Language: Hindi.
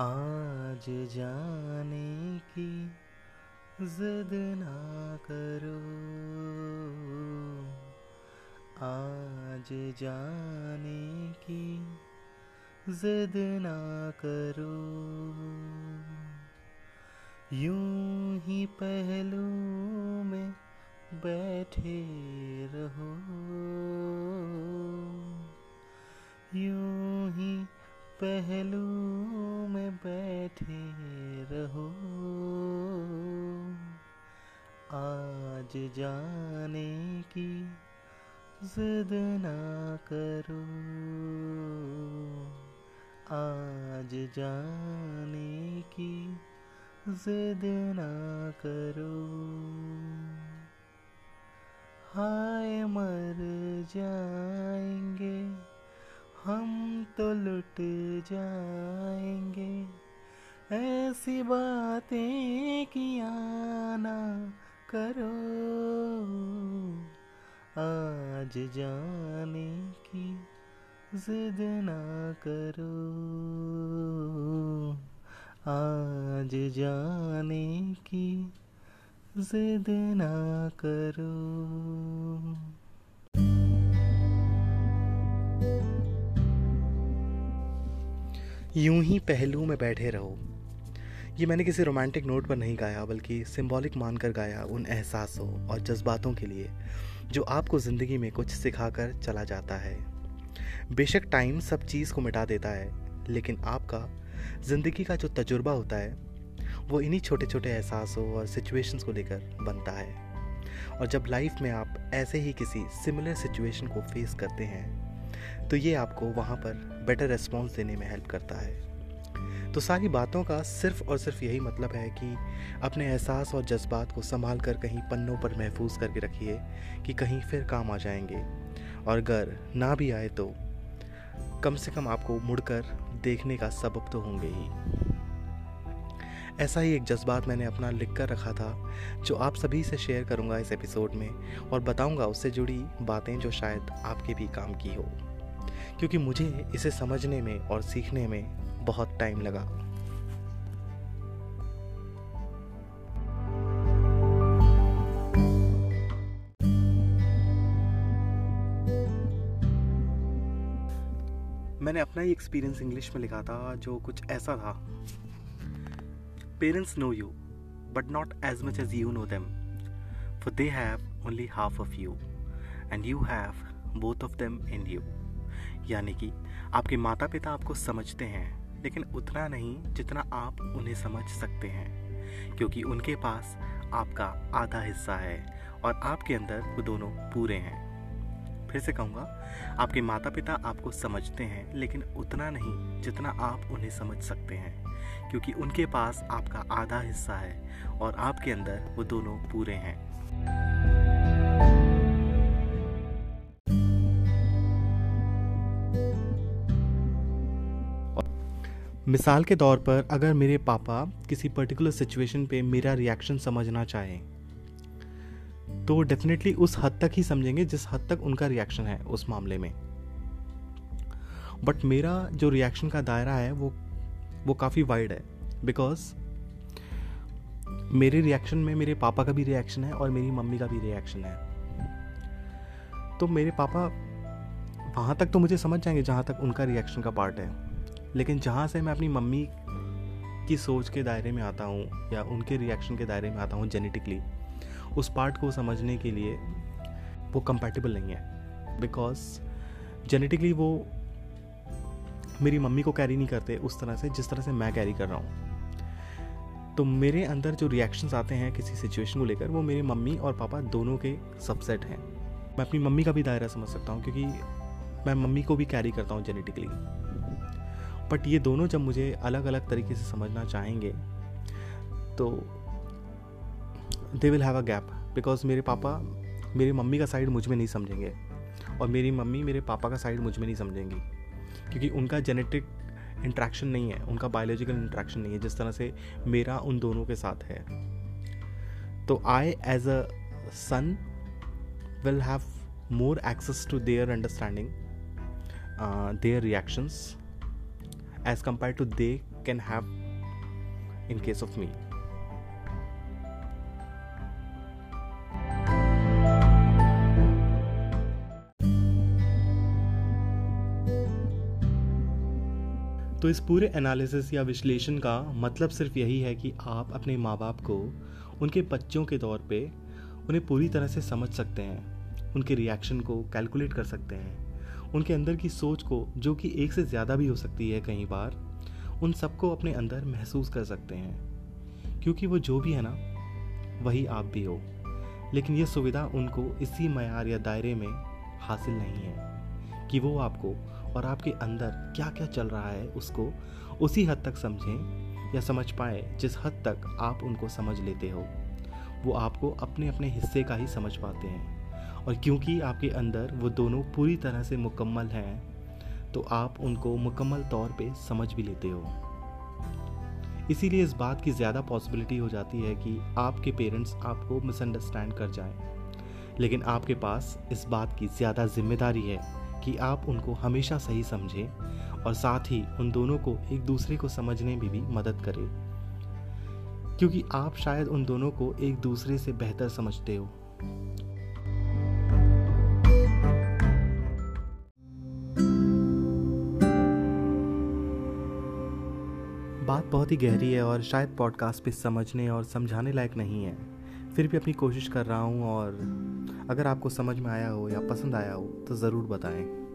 आज जाने की जिद ना करो। आज जाने की जिद ना करो। यूँ ही पहलू में बैठे रहो। यूँ ही पहलू बैठे रहो। आज जाने की जिद ना करो। आज जाने की जिद ना करो। हाय मर जाएँगे हम तो लुट जाएँगे। ऐसी बातें किया ना करो। आज जाने की जिद ना करो। आज जाने की जिद ना करो। यूँ ही पहलू में बैठे रहो। ये मैंने किसी रोमांटिक नोट पर नहीं गाया, बल्कि सिंबॉलिक मानकर गाया उन एहसासों और जज्बातों के लिए, जो आपको ज़िंदगी में कुछ सिखाकर चला जाता है। बेशक टाइम सब चीज़ को मिटा देता है, लेकिन आपका ज़िंदगी का जो तजुर्बा होता है, वो इन्हीं छोटे छोटे एहसासों और सिचुएशंस को लेकर बनता है। और जब लाइफ में आप ऐसे ही किसी सिमिलर सिचुएशन को फेस करते हैं तो ये आपको वहाँ पर बेटर रिस्पॉन्स देने में हेल्प करता है। तो सारी बातों का सिर्फ़ और सिर्फ़ यही मतलब है कि अपने एहसास और जज्बात को संभाल कर कहीं पन्नों पर महफूज करके रखिए कि कहीं फिर काम आ जाएँगे। और अगर ना भी आए तो कम से कम आपको मुड़कर देखने का सबब तो होंगे ही। ऐसा ही एक जज्बात मैंने अपना लिख कर रखा था, जो आप सभी से शेयर करूँगा इस एपिसोड में और बताऊँगा उससे जुड़ी बातें जो शायद आपके भी काम की हो। क्योंकि मुझे इसे समझने में और सीखने में बहुत टाइम लगा। मैंने अपना ही एक्सपीरियंस इंग्लिश में लिखा था, जो कुछ ऐसा था। Parents know you but not as much as you know them for they have only half of you and you have both of them in you यानी कि आपके माता पिता आपको समझते हैं, लेकिन उतना नहीं जितना आप उन्हें समझ सकते हैं, क्योंकि उनके पास आपका आधा हिस्सा है और आपके अंदर वो दोनों पूरे हैं। फिर से कहूँगा, आपके माता पिता आपको समझते हैं, लेकिन उतना नहीं जितना आप उन्हें समझ सकते हैं, क्योंकि उनके पास आपका आधा हिस्सा है और आपके अंदर वो दोनों पूरे हैं। मिसाल के तौर पर अगर मेरे पापा किसी पर्टिकुलर सिचुएशन पे मेरा रिएक्शन समझना चाहें तो डेफिनेटली उस हद तक ही समझेंगे जिस हद तक उनका रिएक्शन है उस मामले में। बट मेरा जो रिएक्शन का दायरा है, वो वो काफ़ी वाइड है बिकॉज़ मेरे रिएक्शन में मेरे पापा का भी रिएक्शन है और मेरी मम्मी का भी रिएक्शन है। तो मेरे पापा, वहाँ तक तो मुझे समझ जाएँगे जहाँ तक उनका रिएक्शन का पार्ट है। लेकिन जहाँ से मैं अपनी मम्मी की सोच के दायरे में आता हूँ या उनके रिएक्शन के दायरे में आता हूँ जेनेटिकली उस पार्ट को समझने के लिए वो कंपेटेबल नहीं है। बिकॉज़ जेनेटिकली वो मेरी मम्मी को कैरी नहीं करते उस तरह से, जिस तरह से मैं कैरी कर रहा हूँ। तो मेरे अंदर जो रिएक्शंस आते हैं किसी सिचुएशन को लेकर, वो मेरी मम्मी और पापा दोनों के सबसेट हैं। मैं अपनी मम्मी का भी दायरा समझ सकता हूँ, क्योंकि मैं मम्मी को भी कैरी करता हूँ जेनेटिकली बट ये दोनों जब मुझे अलग अलग तरीके से समझना चाहेंगे तो they will have a gap because मेरे पापा, मेरी मम्मी का साइड मुझमें नहीं समझेंगे और मेरी मम्मी मेरे पापा का साइड मुझमें नहीं समझेंगी क्योंकि उनका जेनेटिक इंट्रैक्शन नहीं है, उनका बायोलॉजिकल इंट्रैक्शन नहीं है, जिस तरह से मेरा उन दोनों के साथ है। तो I as a son will have more access to their understanding their reactions as compare to they can have in case of me. तो इस पूरे एनालिसिस या विश्लेषण का मतलब सिर्फ़ यही है कि आप अपने माँ बाप को, उनके बच्चों के तौर पे, उन्हें पूरी तरह से समझ सकते हैं उनके रिएक्शन को कैलकुलेट कर सकते हैं उनके अंदर की सोच को, जो कि एक से ज़्यादा भी हो सकती है कई बार, उन सबको अपने अंदर महसूस कर सकते हैं। क्योंकि वो जो भी है ना, वही आप भी हो। लेकिन ये सुविधा उनको इसी मैार या दायरे में हासिल नहीं है कि वो आपको और आपके अंदर क्या क्या चल रहा है उसको उसी हद तक समझें या समझ पाए जिस हद तक आप उनको समझ लेते हो। वो आपको अपने अपने हिस्से का ही समझ पाते हैं। और क्योंकि आपके अंदर वो दोनों पूरी तरह से मुकम्मल हैं तो आप उनको मुकम्मल तौर पे समझ भी लेते हो। इसीलिए इस बात की ज़्यादा पॉसिबिलिटी हो जाती है कि आपके पेरेंट्स आपको मिसअंडरस्टैंड कर जाएँ। लेकिन आपके पास इस बात की ज़्यादा ज़िम्मेदारी है कि आप उनको हमेशा सही समझें और साथ ही उन दोनों को एक दूसरे को समझने में भी मदद करें। क्योंकि आप शायद उन दोनों को एक दूसरे से बेहतर समझते हो। बात बहुत ही गहरी है और शायद पॉडकास्ट पे समझने और समझाने लायक नहीं है। फिर भी अपनी कोशिश कर रहा हूँ और अगर आपको समझ में आया हो या पसंद आया हो तो ज़रूर बताएँ।